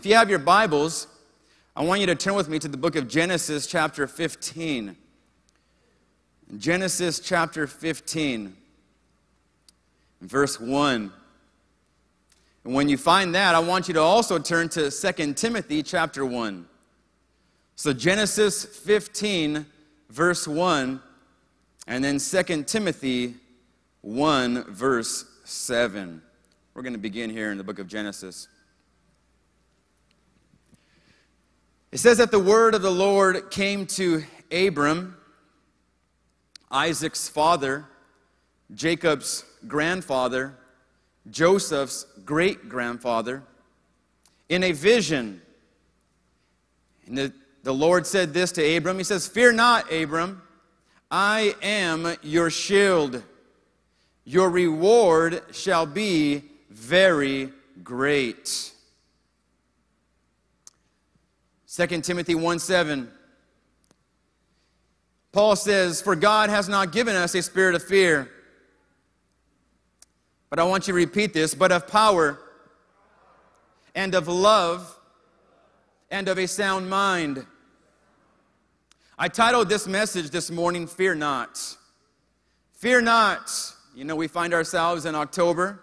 If you have your Bibles, I want you to turn with me to the book of Genesis, chapter 15. Genesis, chapter 15, verse 1. And when you find that, I want you to also turn to 2 Timothy, chapter 1. So, Genesis 15, verse 1, and then 2 Timothy 1, verse 7. We're going to begin here in the book of Genesis. It says that the word of the Lord came to Abram, Isaac's father, Jacob's grandfather, Joseph's great grandfather, in a vision. And the, the Lord said this to Abram He says, Fear not, Abram, I am your shield. Your reward shall be very great. 2 Timothy 1 7. Paul says, For God has not given us a spirit of fear. But I want you to repeat this, but of power and of love and of a sound mind. I titled this message this morning, Fear Not. Fear not. You know, we find ourselves in October.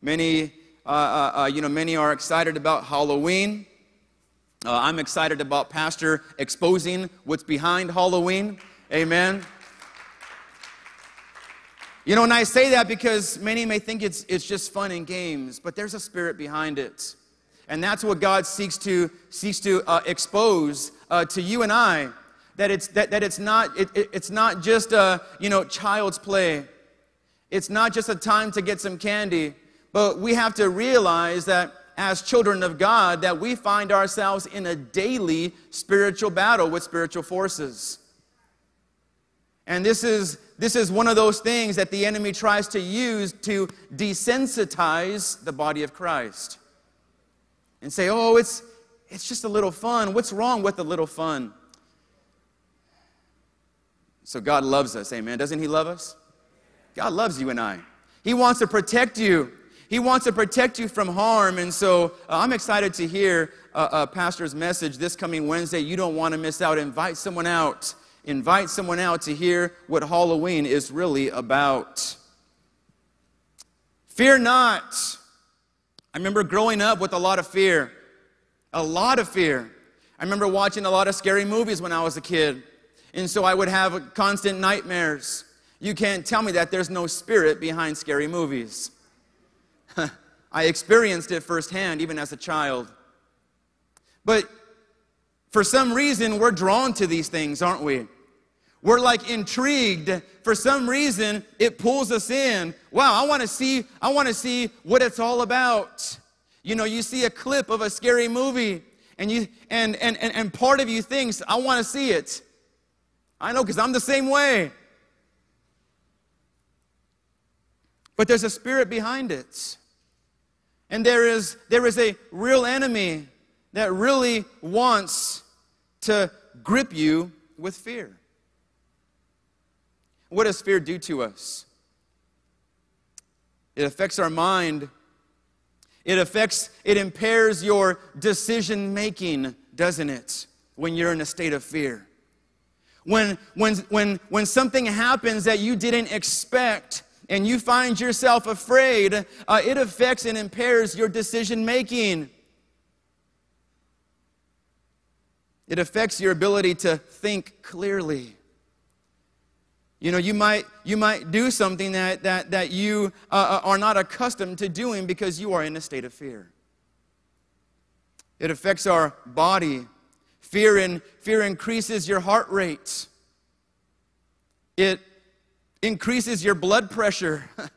Many, uh, uh, uh, you know, many are excited about Halloween. Uh, I'm excited about Pastor exposing what's behind Halloween. Amen. You know, and I say that because many may think it's, it's just fun and games, but there's a spirit behind it. And that's what God seeks to, seeks to uh, expose uh, to you and I. That it's, that, that it's, not, it, it, it's not just a, you know, child's play. It's not just a time to get some candy. But we have to realize that as children of God that we find ourselves in a daily spiritual battle with spiritual forces. And this is, this is one of those things that the enemy tries to use to desensitize the body of Christ. And say, oh, it's, it's just a little fun. What's wrong with a little fun? So God loves us, amen. Doesn't He love us? God loves you and I. He wants to protect you. He wants to protect you from harm. And so uh, I'm excited to hear uh, uh, Pastor's message this coming Wednesday. You don't want to miss out. Invite someone out. Invite someone out to hear what Halloween is really about. Fear not. I remember growing up with a lot of fear. A lot of fear. I remember watching a lot of scary movies when I was a kid. And so I would have constant nightmares. You can't tell me that there's no spirit behind scary movies. I experienced it firsthand, even as a child. But for some reason, we're drawn to these things, aren't we? We're like intrigued. For some reason, it pulls us in. Wow, I want to see, I want to see what it's all about. You know, you see a clip of a scary movie, and you and and and, and part of you thinks, I want to see it. I know, because I'm the same way. But there's a spirit behind it. And there is, there is a real enemy that really wants to grip you with fear. What does fear do to us? It affects our mind. It affects, it impairs your decision making, doesn't it? When you're in a state of fear. When, when, when, when something happens that you didn't expect, and you find yourself afraid, uh, it affects and impairs your decision making. It affects your ability to think clearly. You know, you might, you might do something that, that, that you uh, uh are not accustomed to doing because you are in a state of fear. It affects our body. Fear, in, fear increases your heart rate. It increases your blood pressure.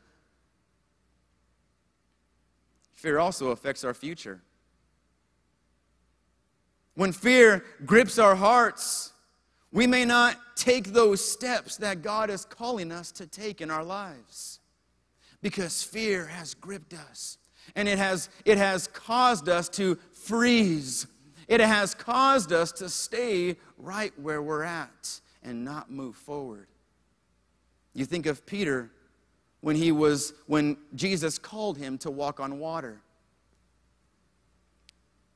fear also affects our future. When fear grips our hearts, we may not take those steps that God is calling us to take in our lives because fear has gripped us and it has, it has caused us to freeze. It has caused us to stay right where we're at and not move forward. You think of Peter when he was when Jesus called him to walk on water.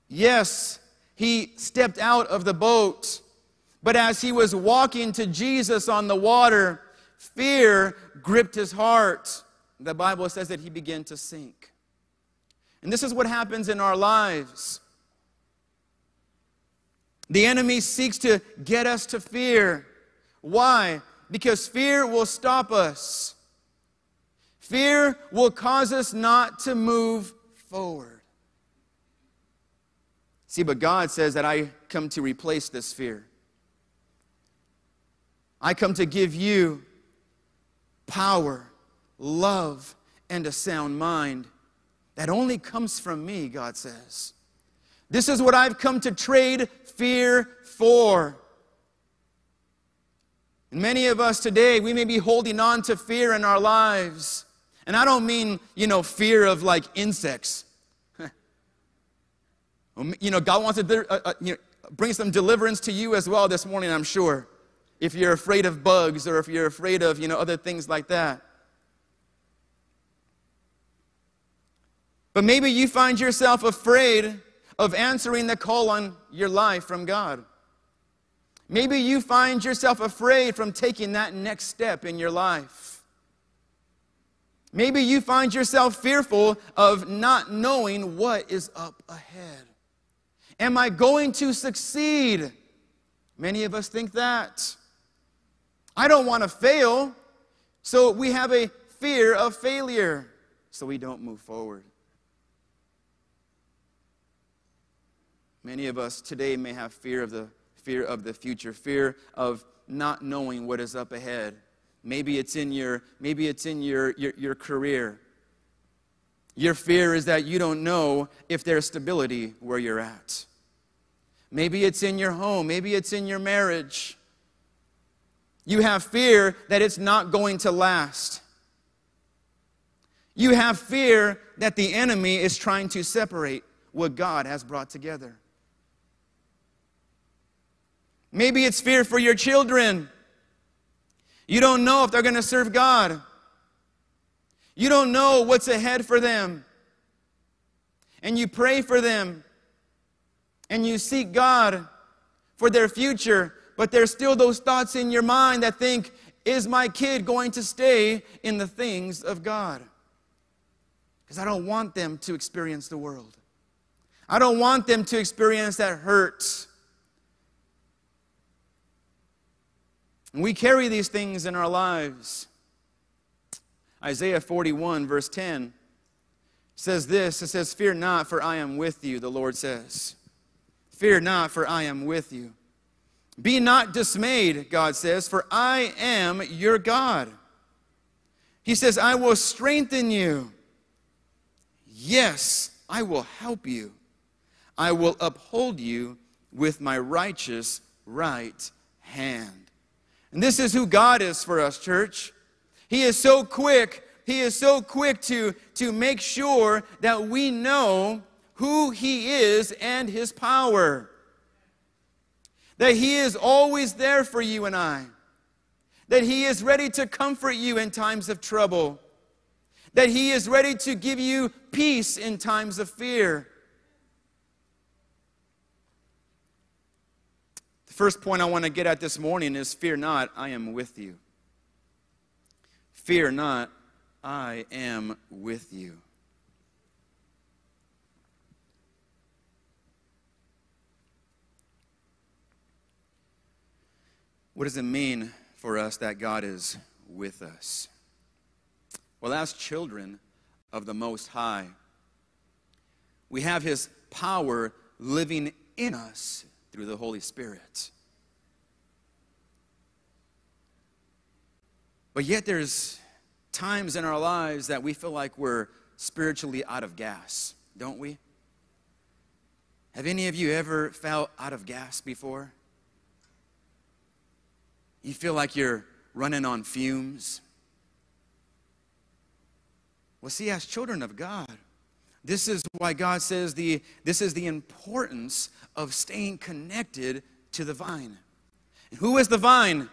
Yes, he stepped out of the boat, but as he was walking to Jesus on the water, fear gripped his heart. The Bible says that he began to sink. And this is what happens in our lives. The enemy seeks to get us to fear. Why? Because fear will stop us. Fear will cause us not to move forward. See, but God says that I come to replace this fear. I come to give you power, love, and a sound mind that only comes from me, God says. This is what I've come to trade fear for. And many of us today, we may be holding on to fear in our lives. And I don't mean, you know, fear of like insects. you know, God wants to uh, uh, you know, bring some deliverance to you as well this morning, I'm sure. If you're afraid of bugs or if you're afraid of, you know, other things like that. But maybe you find yourself afraid of answering the call on your life from God. Maybe you find yourself afraid from taking that next step in your life. Maybe you find yourself fearful of not knowing what is up ahead. Am I going to succeed? Many of us think that. I don't want to fail, so we have a fear of failure, so we don't move forward. Many of us today may have fear of the fear of the future, fear of not knowing what is up ahead. Maybe it's in your maybe it's in your, your, your career. Your fear is that you don't know if there's stability where you're at. Maybe it's in your home, maybe it's in your marriage. You have fear that it's not going to last. You have fear that the enemy is trying to separate what God has brought together. Maybe it's fear for your children. You don't know if they're going to serve God. You don't know what's ahead for them. And you pray for them. And you seek God for their future. But there's still those thoughts in your mind that think, is my kid going to stay in the things of God? Because I don't want them to experience the world. I don't want them to experience that hurt And we carry these things in our lives. Isaiah 41, verse 10 says this it says, Fear not, for I am with you, the Lord says. Fear not, for I am with you. Be not dismayed, God says, for I am your God. He says, I will strengthen you. Yes, I will help you. I will uphold you with my righteous right hand. And this is who God is for us, church. He is so quick, He is so quick to, to make sure that we know who He is and His power. That He is always there for you and I. That He is ready to comfort you in times of trouble. That He is ready to give you peace in times of fear. First point I want to get at this morning is fear not, I am with you. Fear not, I am with you. What does it mean for us that God is with us? Well, as children of the Most High, we have His power living in us through the Holy Spirit. But yet, there's times in our lives that we feel like we're spiritually out of gas, don't we? Have any of you ever felt out of gas before? You feel like you're running on fumes? Well, see, as children of God, this is why God says the, this is the importance of staying connected to the vine. Who is the vine?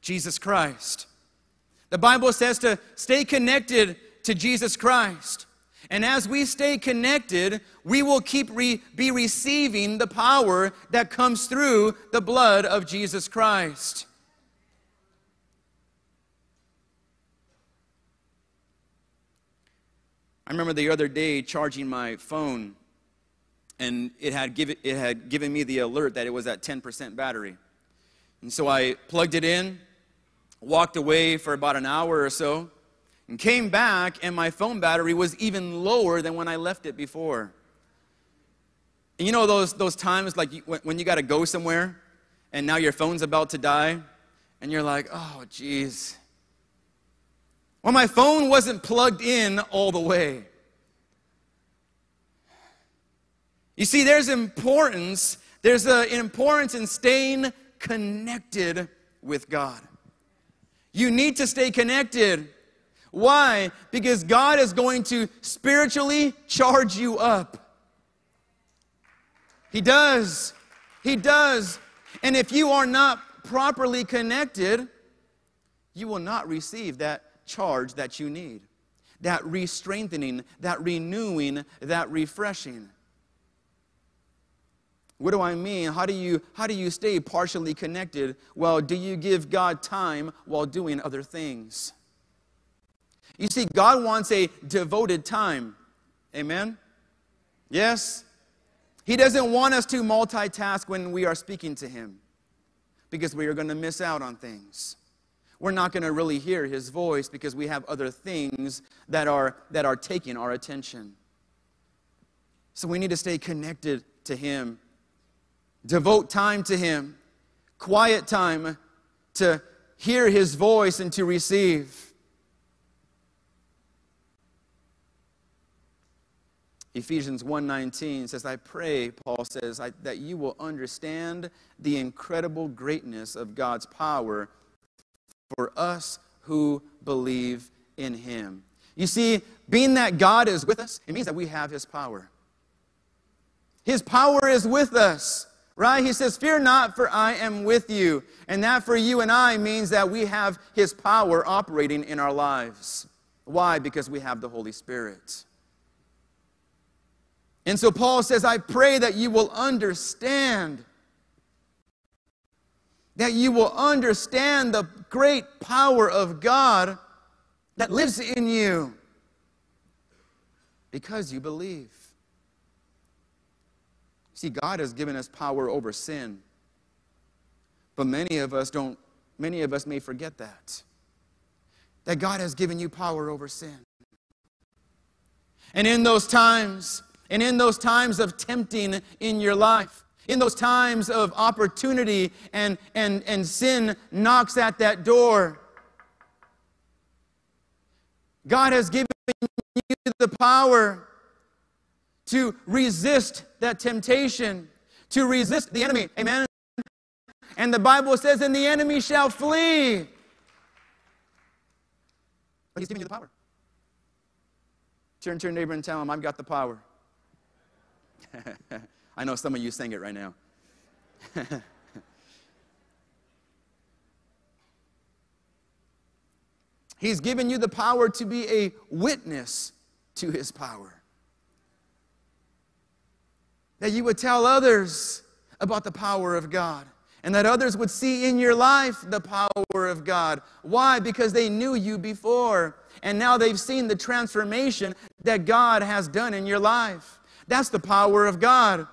Jesus Christ. The Bible says to stay connected to Jesus Christ. And as we stay connected, we will keep re- be receiving the power that comes through the blood of Jesus Christ. I remember the other day charging my phone, and it had, give, it had given me the alert that it was at 10% battery. And so I plugged it in, walked away for about an hour or so, and came back, and my phone battery was even lower than when I left it before. And you know those, those times like when you got to go somewhere and now your phone's about to die, and you're like, oh, geez. Well, my phone wasn't plugged in all the way. You see, there's importance, there's an importance in staying connected with God. You need to stay connected. Why? Because God is going to spiritually charge you up. He does. He does. And if you are not properly connected, you will not receive that charge that you need, that re strengthening, that renewing, that refreshing. What do I mean? How do you how do you stay partially connected? Well, do you give God time while doing other things? You see, God wants a devoted time. Amen? Yes? He doesn't want us to multitask when we are speaking to Him because we are going to miss out on things. We're not going to really hear His voice because we have other things that are, that are taking our attention. So we need to stay connected to Him, devote time to Him, quiet time to hear His voice and to receive. Ephesians 1:19 says, "I pray," Paul says, "that you will understand the incredible greatness of God's power for us who believe in him." You see, being that God is with us, it means that we have his power. His power is with us, right? He says, "Fear not, for I am with you." And that for you and I means that we have his power operating in our lives. Why? Because we have the Holy Spirit. And so Paul says, I pray that you will understand, that you will understand the great power of God that lives in you because you believe. See, God has given us power over sin. But many of us don't, many of us may forget that. That God has given you power over sin. And in those times, and in those times of tempting in your life, in those times of opportunity and, and, and sin knocks at that door, God has given you the power to resist that temptation, to resist the enemy. Amen. And the Bible says, and the enemy shall flee. But he's giving you the power. Turn to your neighbor and tell him, I've got the power. I know some of you sang it right now. He's given you the power to be a witness to His power. That you would tell others about the power of God and that others would see in your life the power of God. Why? Because they knew you before and now they've seen the transformation that God has done in your life. That's the power of God.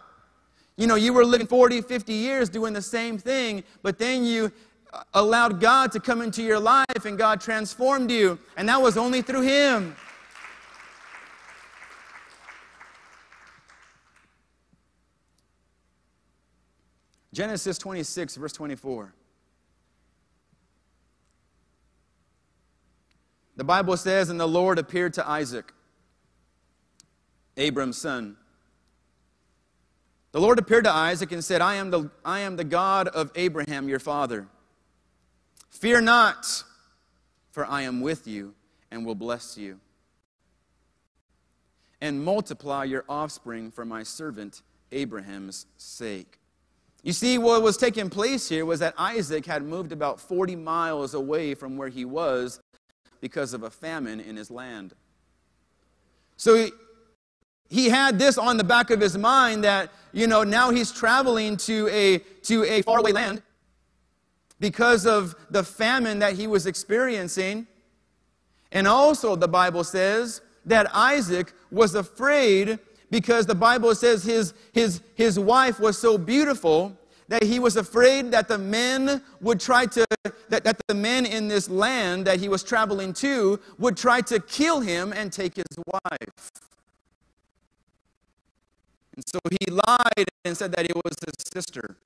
You know, you were living 40, 50 years doing the same thing, but then you uh, allowed God to come into your life and God transformed you, and that was only through Him. Genesis 26, verse 24. The Bible says, And the Lord appeared to Isaac, Abram's son the Lord appeared to Isaac and said, I am the, I am the God of Abraham, your father. Fear not, for I am with you and will bless you. And multiply your offspring for my servant Abraham's sake. You see, what was taking place here was that Isaac had moved about 40 miles away from where he was because of a famine in his land. So he, had this on the back of his mind that, you know, now he's traveling to a, to a faraway land because of the famine that he was experiencing. And also, the Bible says that Isaac was afraid because the Bible says his, his, his wife was so beautiful that he was afraid that the men would try to, that, that the men in this land that he was traveling to would try to kill him and take his wife. And so he lied and said that it was his sister.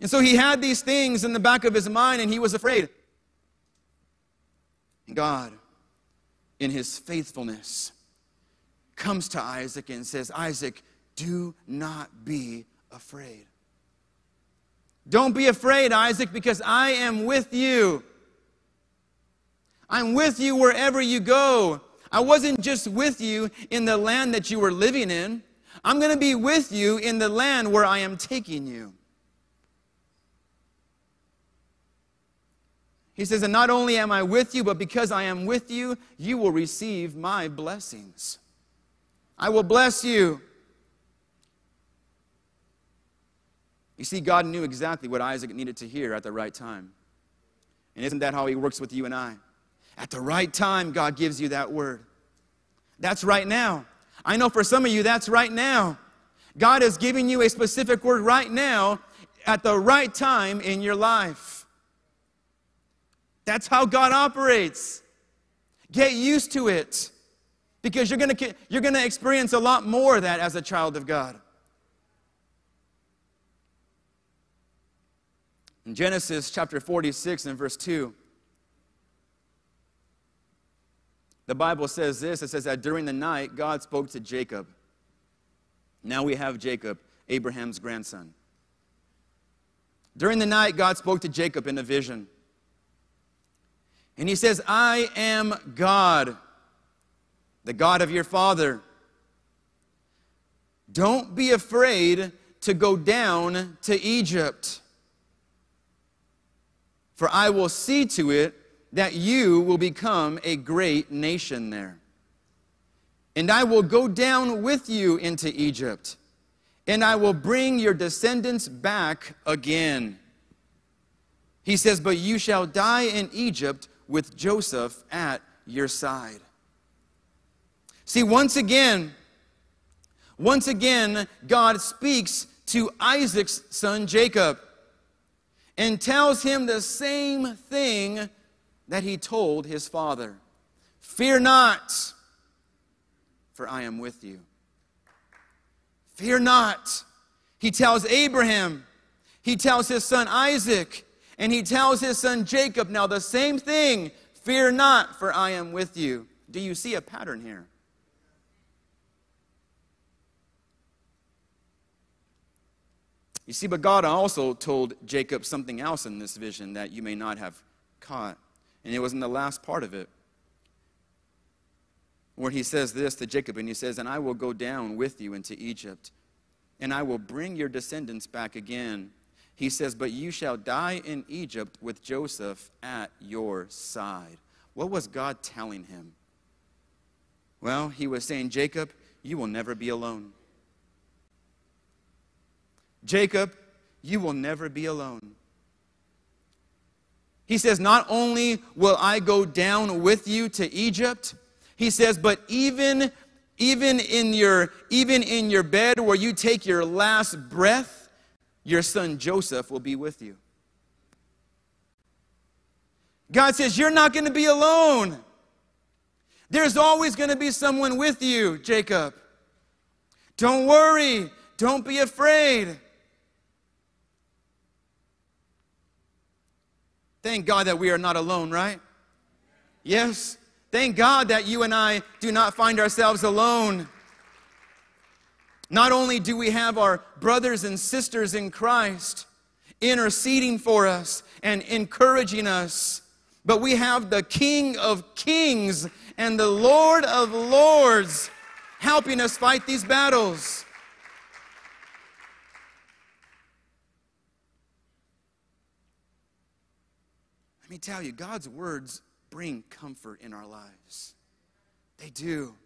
And so he had these things in the back of his mind and he was afraid. God, in his faithfulness, comes to Isaac and says, Isaac, do not be afraid. Don't be afraid, Isaac, because I am with you. I'm with you wherever you go. I wasn't just with you in the land that you were living in. I'm going to be with you in the land where I am taking you. He says, And not only am I with you, but because I am with you, you will receive my blessings. I will bless you. You see, God knew exactly what Isaac needed to hear at the right time. And isn't that how He works with you and I? At the right time, God gives you that word. That's right now. I know for some of you, that's right now. God is giving you a specific word right now at the right time in your life. That's how God operates. Get used to it because you're going to you're going to experience a lot more of that as a child of God. In Genesis chapter 46 and verse 2, the Bible says this it says that during the night, God spoke to Jacob. Now we have Jacob, Abraham's grandson. During the night, God spoke to Jacob in a vision. And he says, I am God, the God of your father. Don't be afraid to go down to Egypt, for I will see to it that you will become a great nation there. And I will go down with you into Egypt, and I will bring your descendants back again. He says, But you shall die in Egypt with Joseph at your side. See, once again, once again, God speaks to Isaac's son Jacob and tells him the same thing that he told his father Fear not, for I am with you. Fear not. He tells Abraham, he tells his son Isaac, and he tells his son Jacob now the same thing Fear not, for I am with you. Do you see a pattern here? You see, but God also told Jacob something else in this vision that you may not have caught. And it was in the last part of it where he says this to Jacob, and he says, And I will go down with you into Egypt, and I will bring your descendants back again he says, But you shall die in Egypt with Joseph at your side. What was God telling him? Well, he was saying, Jacob, you will never be alone. Jacob, you will never be alone. He says, Not only will I go down with you to Egypt, he says, but even, even, in your, even in your bed where you take your last breath, your son Joseph will be with you. God says, You're not going to be alone. There's always going to be someone with you, Jacob. Don't worry. Don't be afraid. Thank God that we are not alone, right? Yes. Thank God that you and I do not find ourselves alone. Not only do we have our brothers and sisters in Christ interceding for us and encouraging us, but we have the King of Kings and the Lord of Lords helping us fight these battles. Let me tell you, God's words bring comfort in our lives. They do.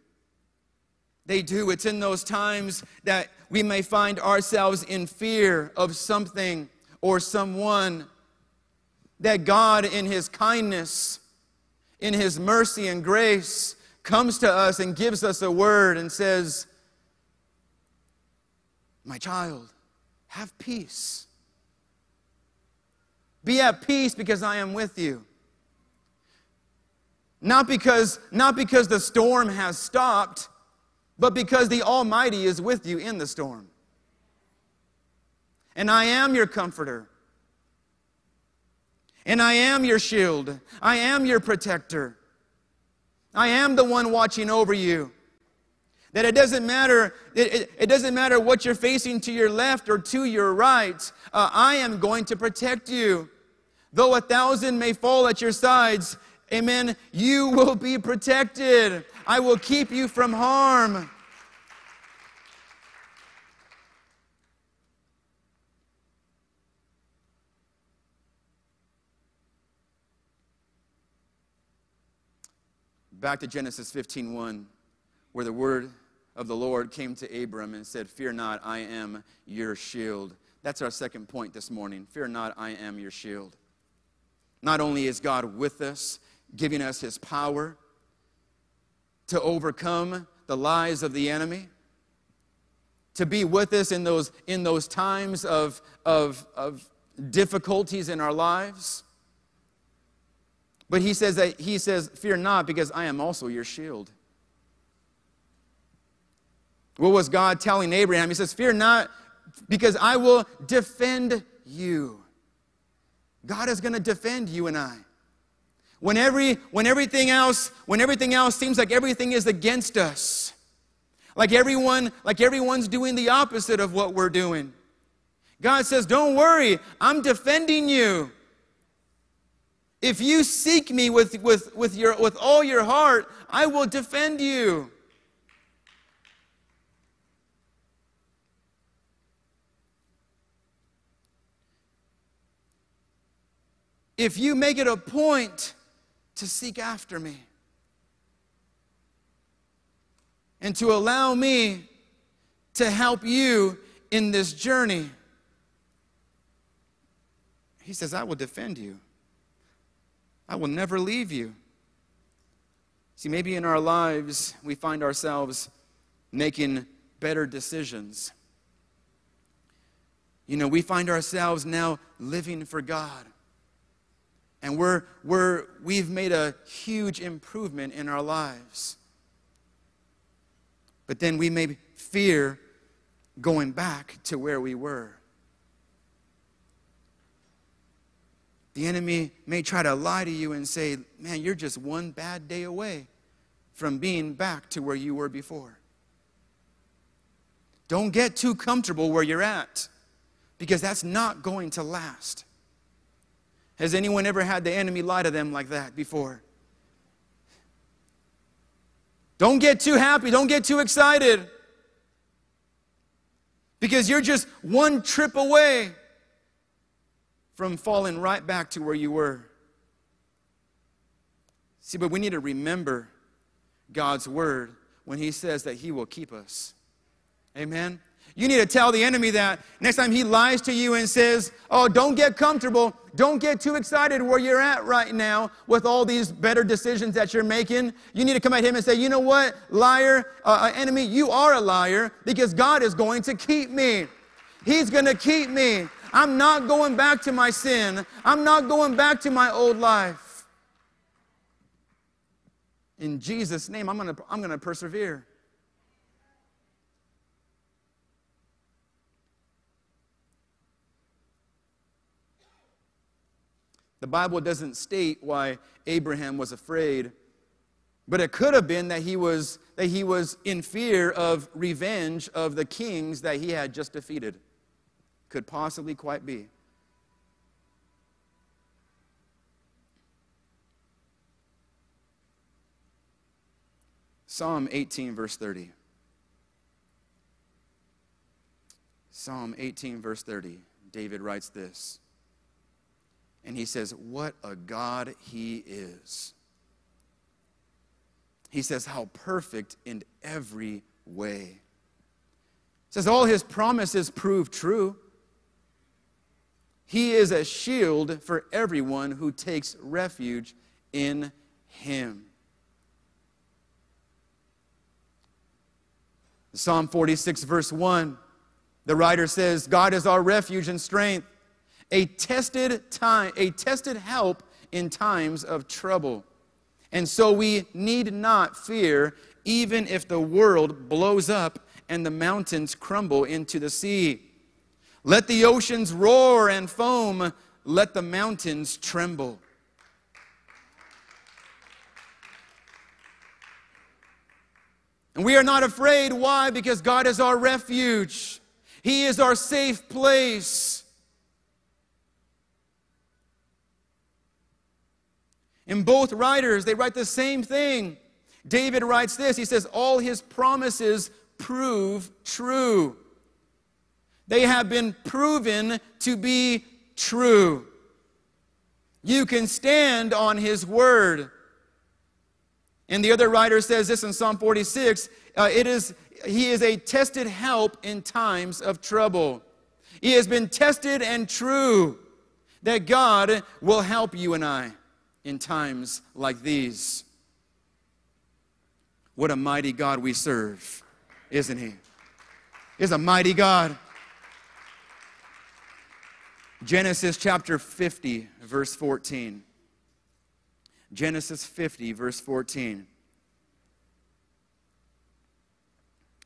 They do. It's in those times that we may find ourselves in fear of something or someone that God, in His kindness, in His mercy and grace, comes to us and gives us a word and says, My child, have peace. Be at peace because I am with you. Not because, not because the storm has stopped, but because the Almighty is with you in the storm. And I am your comforter. And I am your shield. I am your protector. I am the one watching over you. That it doesn't matter, it, it, it, doesn't matter what you're facing to your left or to your right. Uh, I am going to protect you. Though a thousand may fall at your sides, amen, you will be protected. I will keep you from harm. Back to Genesis 15:1, where the word of the Lord came to Abram and said, Fear not, I am your shield. That's our second point this morning. Fear not, I am your shield. Not only is God with us, giving us his power to overcome the lies of the enemy, to be with us in those, in those times of, of, of difficulties in our lives, but he says that he says, Fear not, because I am also your shield. What was God telling Abraham? He says, Fear not, because I will defend you. God is going to defend you and I. When, every, when everything else, when everything else seems like everything is against us, like everyone, like everyone's doing the opposite of what we're doing. God says, Don't worry, I'm defending you. If you seek me with, with, with, your, with all your heart, I will defend you. If you make it a point to seek after me and to allow me to help you in this journey, he says, I will defend you. I will never leave you. See, maybe in our lives we find ourselves making better decisions. You know, we find ourselves now living for God. And we're, we're, we've made a huge improvement in our lives. But then we may fear going back to where we were. The enemy may try to lie to you and say, Man, you're just one bad day away from being back to where you were before. Don't get too comfortable where you're at because that's not going to last. Has anyone ever had the enemy lie to them like that before? Don't get too happy, don't get too excited because you're just one trip away from falling right back to where you were. See, but we need to remember God's word when He says that He will keep us. Amen. You need to tell the enemy that next time he lies to you and says, Oh, don't get comfortable. Don't get too excited where you're at right now with all these better decisions that you're making. You need to come at him and say, You know what, liar, uh, uh enemy, you are a liar because God is going to keep me. He's going to keep me. I'm not going back to my sin. I'm not going back to my old life. In Jesus' name, I'm going I'm going to persevere. The Bible doesn't state why Abraham was afraid, but it could have been that he was, that he was in fear of revenge of the kings that he had just defeated could possibly quite be. Psalm 18, verse 30. Psalm 18, verse 30. David writes this. And he says, What a God he is. He says, How perfect in every way. He says, All his promises prove true. He is a shield for everyone who takes refuge in him. Psalm 46, verse 1, the writer says, God is our refuge and strength, a tested time, a tested help in times of trouble. And so we need not fear, even if the world blows up and the mountains crumble into the sea. Let the oceans roar and foam, let the mountains tremble. And we are not afraid. Why? Because God is our refuge, He is our safe place. In both writers, they write the same thing. David writes this he says, All his promises prove true. They have been proven to be true. You can stand on his word. And the other writer says this in Psalm 46 uh, it is, He is a tested help in times of trouble. He has been tested and true that God will help you and I in times like these. What a mighty God we serve, isn't He? Is a mighty God. Genesis chapter 50, verse 14. Genesis 50, verse 14.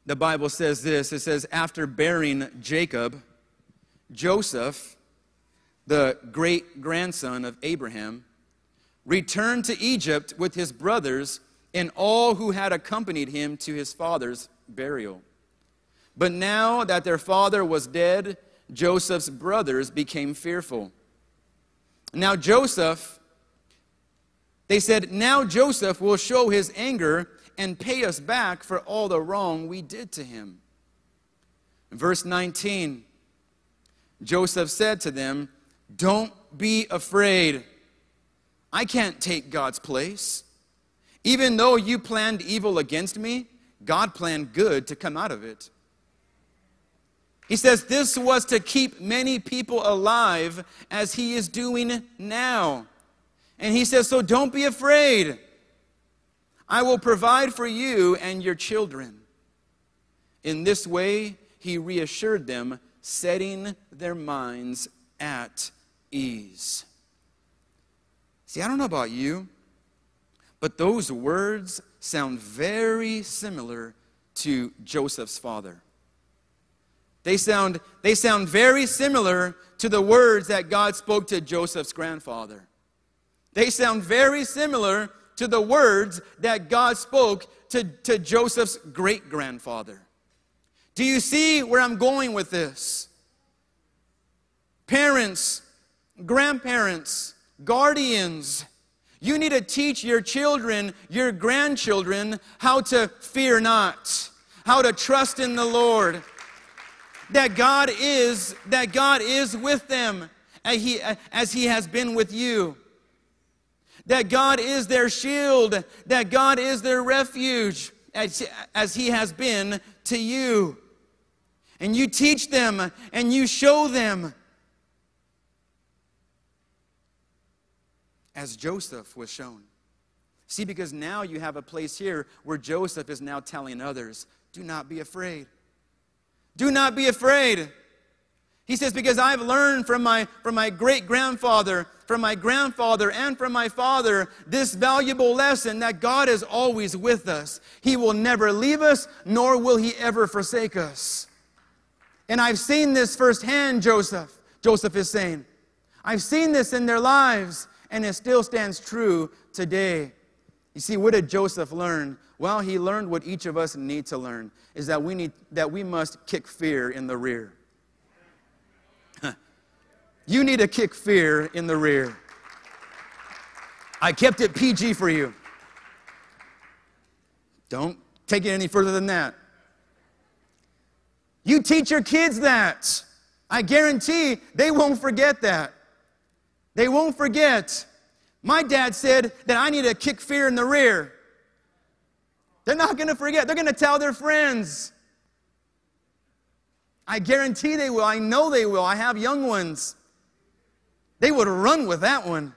The Bible says this it says, After bearing Jacob, Joseph, the great grandson of Abraham, returned to Egypt with his brothers and all who had accompanied him to his father's burial. But now that their father was dead, Joseph's brothers became fearful. Now Joseph they said, Now Joseph will show his anger and pay us back for all the wrong we did to him. Verse 19 Joseph said to them, Don't be afraid. I can't take God's place. Even though you planned evil against me, God planned good to come out of it. He says this was to keep many people alive as he is doing now. And he says, So don't be afraid. I will provide for you and your children. In this way, he reassured them, setting their minds at ease. See, I don't know about you, but those words sound very similar to Joseph's father. They sound, they sound very similar to the words that God spoke to Joseph's grandfather. They sound very similar to the words that God spoke to, to Joseph's great grandfather. Do you see where I'm going with this? Parents, grandparents, guardians, you need to teach your children, your grandchildren, how to fear not, how to trust in the Lord. That God is, that God is with them as he, as he has been with you that God is their shield, that God is their refuge, as, as He has been to you. And you teach them and you show them. As Joseph was shown. See, because now you have a place here where Joseph is now telling others, do not be afraid. Do not be afraid. He says, Because I've learned from my, from my great grandfather, from my grandfather, and from my father this valuable lesson that God is always with us. He will never leave us, nor will he ever forsake us. And I've seen this firsthand, Joseph. Joseph is saying, I've seen this in their lives, and it still stands true today. You see, what did Joseph learn? Well, he learned what each of us need to learn is that we need that we must kick fear in the rear. You need to kick fear in the rear. I kept it PG for you. Don't take it any further than that. You teach your kids that. I guarantee they won't forget that. They won't forget. My dad said that I need to kick fear in the rear. They're not going to forget. They're going to tell their friends. I guarantee they will. I know they will. I have young ones. They would run with that one.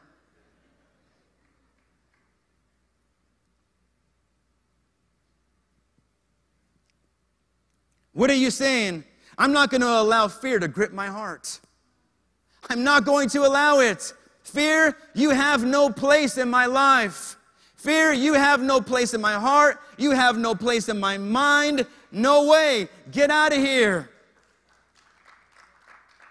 What are you saying? I'm not going to allow fear to grip my heart. I'm not going to allow it. Fear, you have no place in my life. Fear, you have no place in my heart. You have no place in my mind. No way. Get out of here.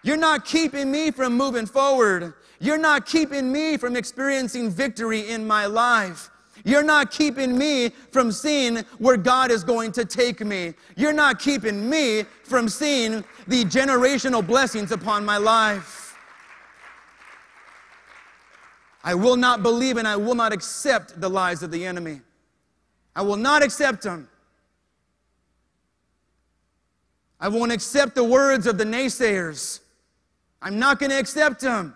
You're not keeping me from moving forward. You're not keeping me from experiencing victory in my life. You're not keeping me from seeing where God is going to take me. You're not keeping me from seeing the generational blessings upon my life. I will not believe and I will not accept the lies of the enemy. I will not accept them. I won't accept the words of the naysayers. I'm not going to accept them.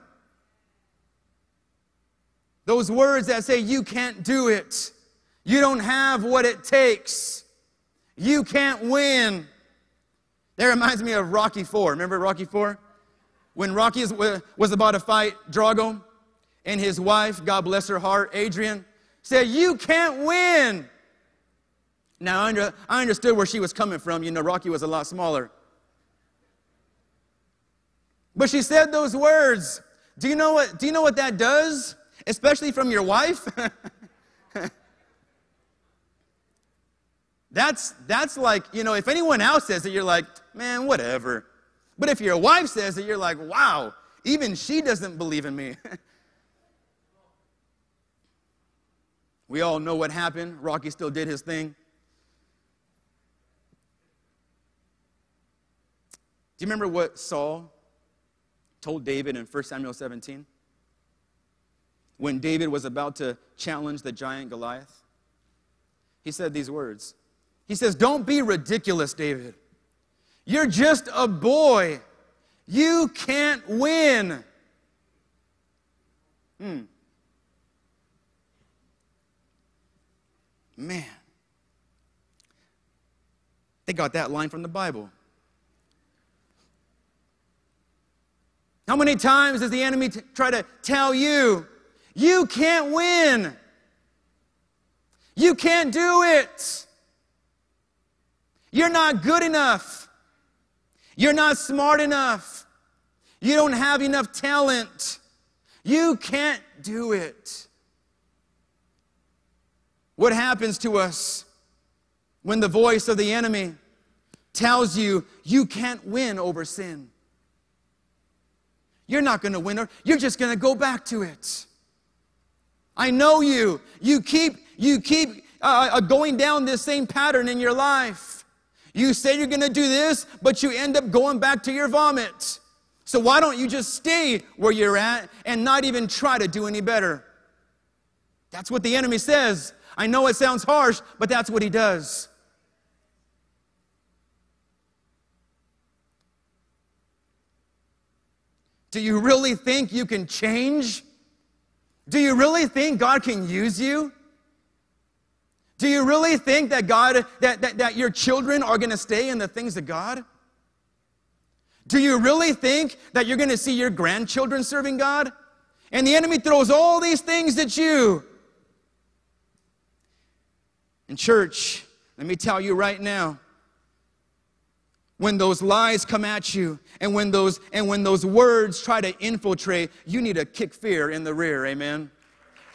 Those words that say, you can't do it. You don't have what it takes. You can't win. That reminds me of Rocky Four. Remember Rocky Four? When Rocky was about to fight Drago, and his wife, God bless her heart, Adrian, said, You can't win. Now, I understood where she was coming from. You know, Rocky was a lot smaller. But she said those words. Do you know what, do you know what that does? Especially from your wife? that's, that's like, you know, if anyone else says it, you're like, man, whatever. But if your wife says it, you're like, wow, even she doesn't believe in me. we all know what happened. Rocky still did his thing. Do you remember what Saul told David in 1 Samuel 17 when David was about to challenge the giant Goliath? He said these words. He says, Don't be ridiculous, David. You're just a boy. You can't win. Hmm. Man. They got that line from the Bible. How many times does the enemy t- try to tell you, you can't win? You can't do it. You're not good enough. You're not smart enough. You don't have enough talent. You can't do it. What happens to us when the voice of the enemy tells you you can't win over sin? You're not going to win, you're just going to go back to it. I know you. You keep you keep uh, uh going down this same pattern in your life. You say you're going to do this, but you end up going back to your vomit. So why don't you just stay where you're at and not even try to do any better? That's what the enemy says. I know it sounds harsh, but that's what he does. Do you really think you can change? Do you really think God can use you? Do you really think that God, that, that, that your children are going to stay in the things of God? Do you really think that you're going to see your grandchildren serving God? And the enemy throws all these things at you. In church, let me tell you right now, when those lies come at you and when those and when those words try to infiltrate you need to kick fear in the rear amen?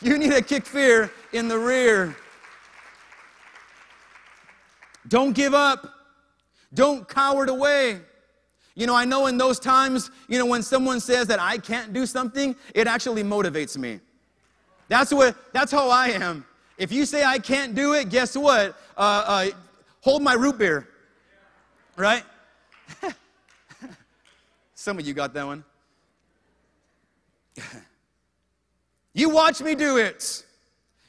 You need to kick fear in the rear. Don't give up. Don't cower away. You know i know in those times you know when someone says that i can't do something it actually motivates me. That's what that's how i am if you say i can't do it guess what uh, uh, hold my root beer right Some of you got that one. you watch me do it.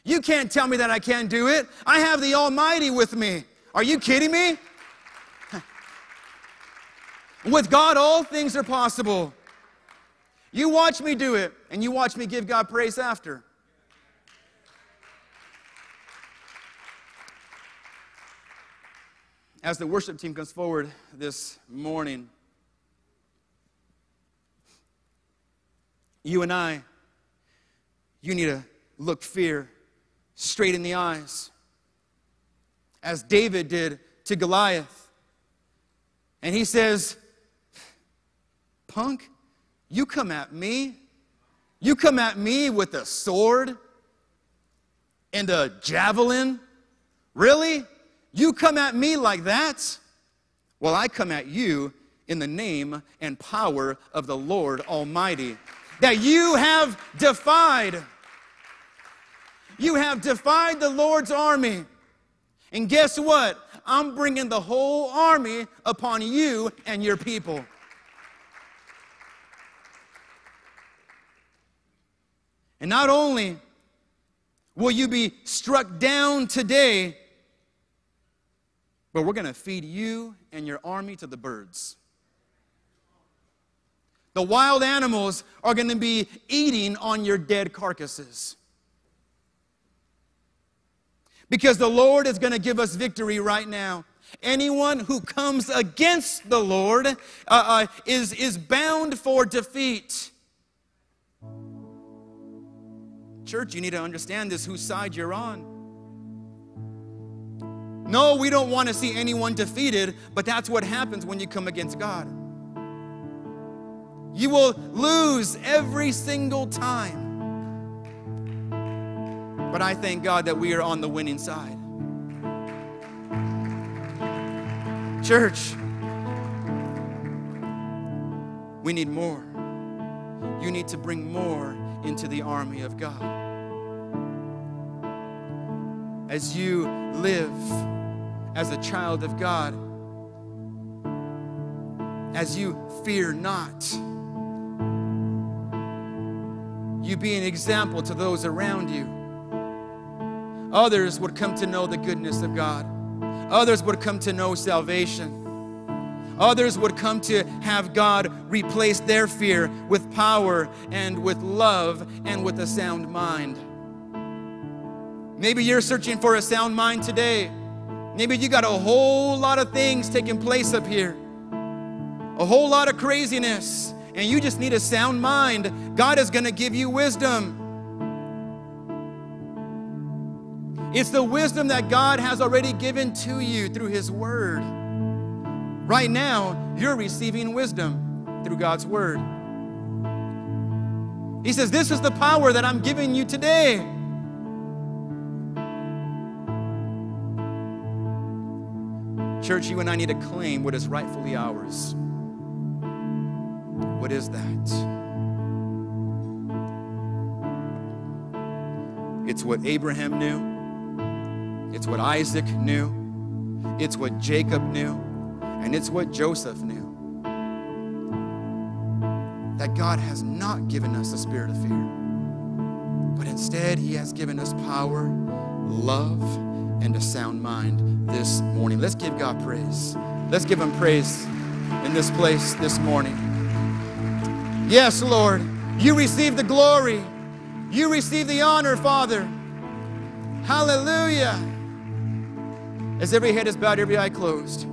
You can't tell me that I can't do it. I have the Almighty with me. Are you kidding me? with God, all things are possible. You watch me do it, and you watch me give God praise after. As the worship team comes forward this morning, you and I, you need to look fear straight in the eyes, as David did to Goliath. And he says, Punk, you come at me. You come at me with a sword and a javelin? Really? You come at me like that? Well, I come at you in the name and power of the Lord Almighty. That you have defied. You have defied the Lord's army. And guess what? I'm bringing the whole army upon you and your people. And not only will you be struck down today, but we're going to feed you and your army to the birds. The wild animals are going to be eating on your dead carcasses. Because the Lord is going to give us victory right now. Anyone who comes against the Lord uh, uh, is, is bound for defeat. Church, you need to understand this whose side you're on. No, we don't want to see anyone defeated, but that's what happens when you come against God. You will lose every single time. But I thank God that we are on the winning side. Church, we need more. You need to bring more into the army of God. As you live as a child of God, as you fear not, you be an example to those around you. Others would come to know the goodness of God. Others would come to know salvation. Others would come to have God replace their fear with power and with love and with a sound mind. Maybe you're searching for a sound mind today. Maybe you got a whole lot of things taking place up here, a whole lot of craziness, and you just need a sound mind. God is going to give you wisdom. It's the wisdom that God has already given to you through His Word. Right now, you're receiving wisdom through God's Word. He says, This is the power that I'm giving you today. Church, you and I need to claim what is rightfully ours. What is that? It's what Abraham knew. It's what Isaac knew, it's what Jacob knew, and it's what Joseph knew. That God has not given us a spirit of fear, but instead, He has given us power, love, and a sound mind this morning. Let's give God praise. Let's give Him praise in this place this morning. Yes, Lord, you receive the glory, you receive the honor, Father. Hallelujah. As every head is bowed, every eye closed.